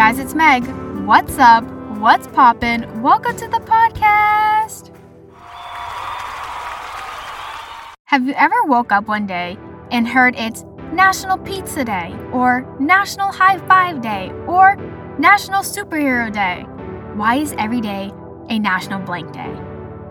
guys, it's Meg. What's up? What's poppin'? Welcome to the podcast. Have you ever woke up one day and heard it's National Pizza Day, or National High Five Day, or National Superhero Day? Why is every day a National Blank Day?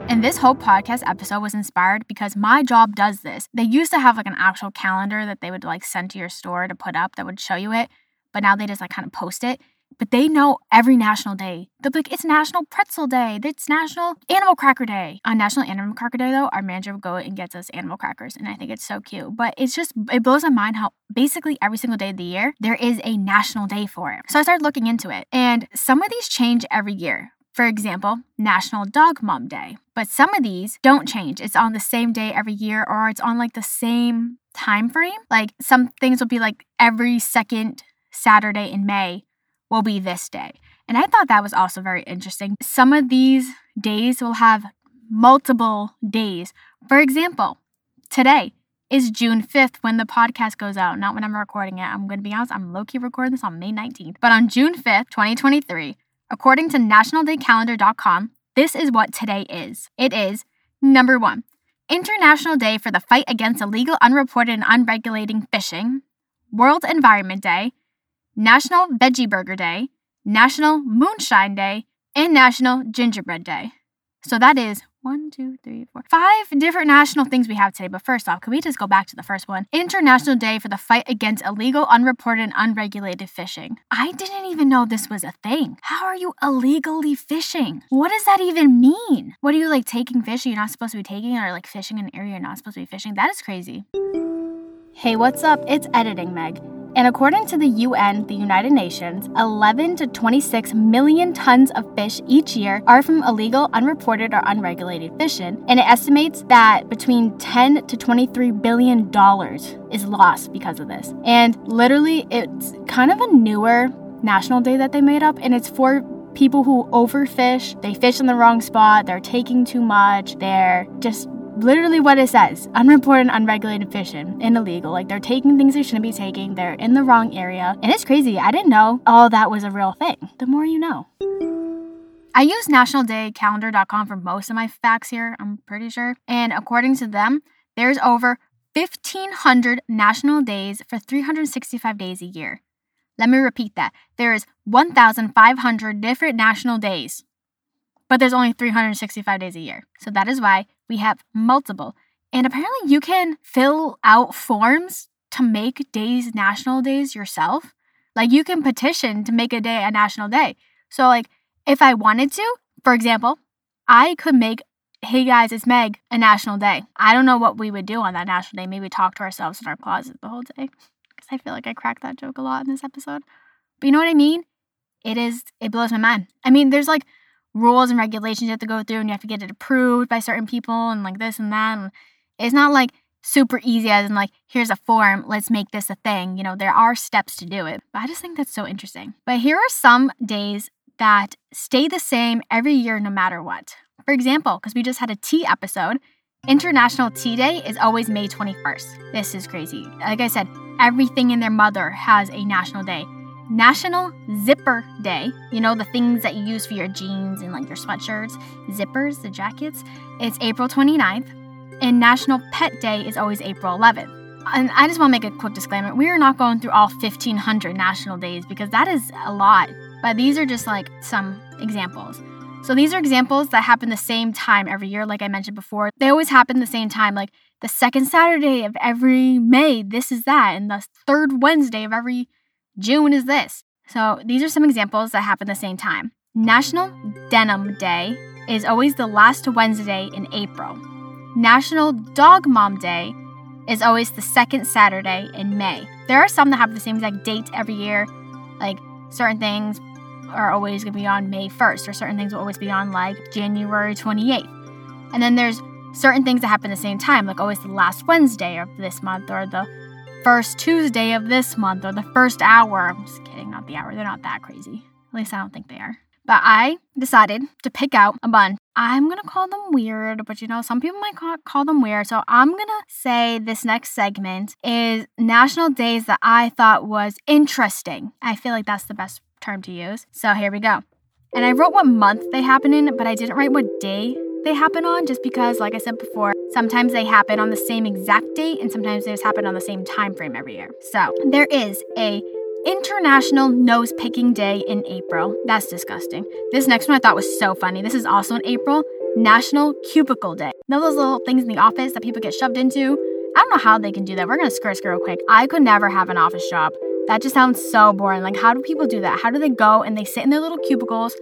And this whole podcast episode was inspired because my job does this. They used to have like an actual calendar that they would like send to your store to put up that would show you it, but now they just like kind of post it. But they know every national day. They'll be like, it's National Pretzel Day. It's National Animal Cracker Day. On National Animal Cracker Day, though, our manager would go and gets us animal crackers, and I think it's so cute. But it's just, it blows my mind how basically every single day of the year, there is a national day for it. So I started looking into it, and some of these change every year. For example, National Dog Mom Day. But some of these don't change. It's on the same day every year or it's on like the same time frame. Like some things will be like every second Saturday in May will be this day. And I thought that was also very interesting. Some of these days will have multiple days. For example, today is June 5th when the podcast goes out, not when I'm recording it. I'm going to be honest, I'm low key recording this on May 19th. But on June 5th, 2023, according to nationaldaycalendar.com, this is what today is. It is number one, International Day for the Fight Against Illegal, Unreported, and Unregulating Fishing, World Environment Day, National Veggie Burger Day, National Moonshine Day, and National Gingerbread Day. So that is one, two, three, four, five different national things we have today. But first off, can we just go back to the first one? International Day for the Fight Against Illegal, Unreported, and Unregulated Fishing. I didn't even know this was a thing. How are you illegally fishing? What does that even mean? What are you like taking fish you're not supposed to be taking, or like fishing in an area you're not supposed to be fishing? That is crazy. Hey, what's up? It's Editing Meg. And according to the UN, the United Nations, 11 to 26 million tons of fish each year are from illegal, unreported, or unregulated fishing. And it estimates that between 10 to 23 billion dollars is lost because of this. And literally, it's kind of a newer national day that they made up, and it's for people who overfish, they fish in the wrong spot, they're taking too much, they're just literally what it says unreported unregulated fishing and illegal like they're taking things they shouldn't be taking they're in the wrong area and it's crazy i didn't know all that was a real thing the more you know I use nationaldaycalendar.com for most of my facts here, I'm pretty sure. And according to them, there's over 1,500 national days for 365 days a year. Let me repeat that. There is 1,500 different national days, but there's only 365 days a year. So that is why we have multiple. And apparently, you can fill out forms to make days national days yourself. Like, you can petition to make a day a national day. So, like, if I wanted to, for example, I could make, hey guys, it's Meg, a national day. I don't know what we would do on that national day. Maybe talk to ourselves in our closet the whole day. Because I feel like I cracked that joke a lot in this episode. But you know what I mean? It is, it blows my mind. I mean, there's like rules and regulations you have to go through and you have to get it approved by certain people and like this and that. And it's not like super easy as in like, here's a form, let's make this a thing. You know, there are steps to do it. But I just think that's so interesting. But here are some days that stay the same every year no matter what. For example, because we just had a tea episode, International Tea Day is always May 21st. This is crazy. Like I said, everything in their mother has a national day. National Zipper Day. You know, the things that you use for your jeans and like your sweatshirts, zippers, the jackets. It's April 29th. And National Pet Day is always April 11th. And I just want to make a quick disclaimer. We are not going through all 1,500 national days because that is a lot. But these are just like some examples. So these are examples that happen the same time every year, like I mentioned before. They always happen the same time, like the second Saturday of every May, this is that, and the third Wednesday of every June is this. So these are some examples that happen the same time. National Denim Day is always the last Wednesday in April. National Dog Mom Day is always the second Saturday in May. There are some that have the same exact date every year, like certain things are always going to be on May 1st, or certain things will always be on like January 28th. And then there's certain things that happen the same time, like always the last Wednesday of this month, or the first Tuesday of this month, or the first hour. I'm just kidding, not the hour. They're not that crazy. At least I don't think they are. But I decided to pick out a bunch. I'm gonna call them weird, but you know, some people might call, call them weird. So I'm gonna say this next segment is national days that I thought was interesting. I feel like that's the best term to use. So here we go. And I wrote what month they happen in, but I didn't write what day they happen on just because like I said before, sometimes they happen on the same exact date and sometimes they just happen on the same time frame every year. So, there is a International Nose Picking Day in April. That's disgusting. This next one I thought was so funny. This is also in April. National Cubicle Day. Know those little things in the office that people get shoved into? I don't know how they can do that. We're gonna skirt real quick. I could never have an office job. That just sounds so boring. Like, how do people do that? How do they go and they sit in their little cubicles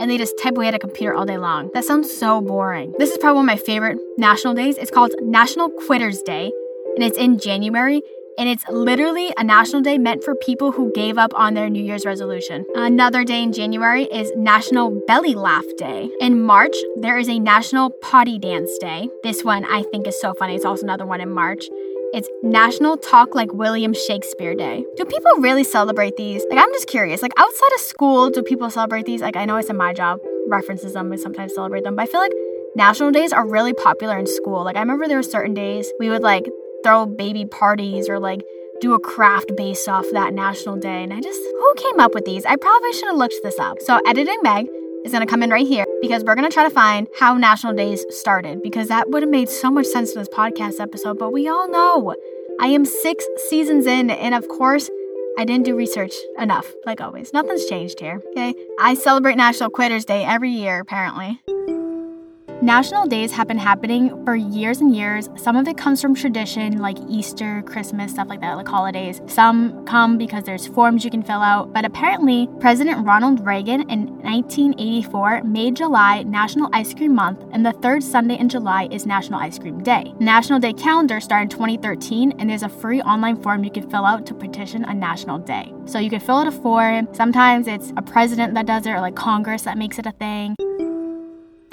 and they just type away at a computer all day long? That sounds so boring. This is probably one of my favorite national days. It's called National Quitters Day, and it's in January. And it's literally a national day meant for people who gave up on their New Year's resolution. Another day in January is National Belly Laugh Day. In March, there is a National Potty Dance Day. This one I think is so funny. It's also another one in March. It's National Talk Like William Shakespeare Day. Do people really celebrate these? Like, I'm just curious. Like, outside of school, do people celebrate these? Like, I know it's in my job, references them, we sometimes celebrate them, but I feel like national days are really popular in school. Like, I remember there were certain days we would like throw baby parties or like do a craft based off that national day. And I just, who came up with these? I probably should have looked this up. So, Editing Meg is to come in right here because we're going to try to find how National Days started because that would have made so much sense to this podcast episode. But we all know I am six seasons in, and of course, I didn't do research enough, like always. Nothing's changed here, okay? I celebrate National Quitters Day every year, apparently. National days have been happening for years and years. Some of it comes from tradition, like Easter, Christmas, stuff like that, like holidays. Some come because there's forms you can fill out. But apparently, President Ronald Reagan in 1984 made July National Ice Cream Month, and the third Sunday in July is National Ice Cream Day. National Day calendar started in 2013, and there's a free online form you can fill out to petition a national day. So you can fill out a form. Sometimes it's a president that does it, or like Congress that makes it a thing.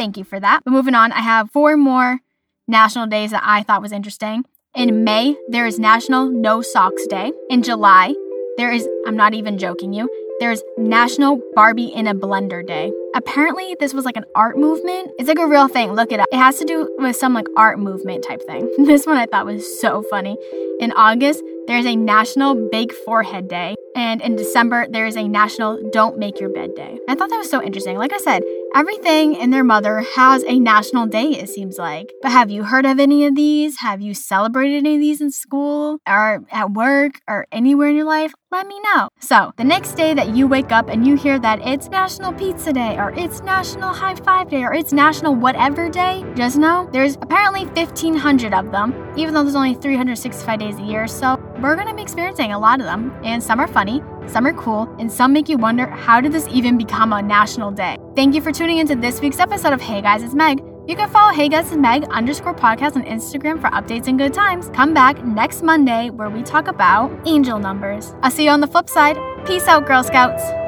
Thank you for that. But moving on, I have four more national days that I thought was interesting. In May, there is National No Socks Day. In July, there is, I'm not even joking you, there's National Barbie in a Blender Day. Apparently, this was like an art movement. It's like a real thing. Look it up. It has to do with some like art movement type thing. This one I thought was so funny. In August, there's a National Big Forehead Day. And in December, there is a National Don't Make Your Bed Day. I thought that was so interesting. Like I said, everything in their mother has a national day, it seems like. But have you heard of any of these? Have you celebrated any of these in school or at work or anywhere in your life? Let me know. So, the next day that you wake up and you hear that it's National Pizza Day or it's National High Five Day or it's National Whatever Day, just know there's apparently 1,500 of them, even though there's only 365 days a year. So, we're going to be experiencing a lot of them, and some are funny, some are cool, and some make you wonder how did this even become a national day? Thank you for tuning into this week's episode of Hey Guys, it's Meg. You can follow Hey Guys, it's Meg underscore podcast on Instagram for updates and good times. Come back next Monday where we talk about angel numbers. I'll see you on the flip side. Peace out, Girl Scouts.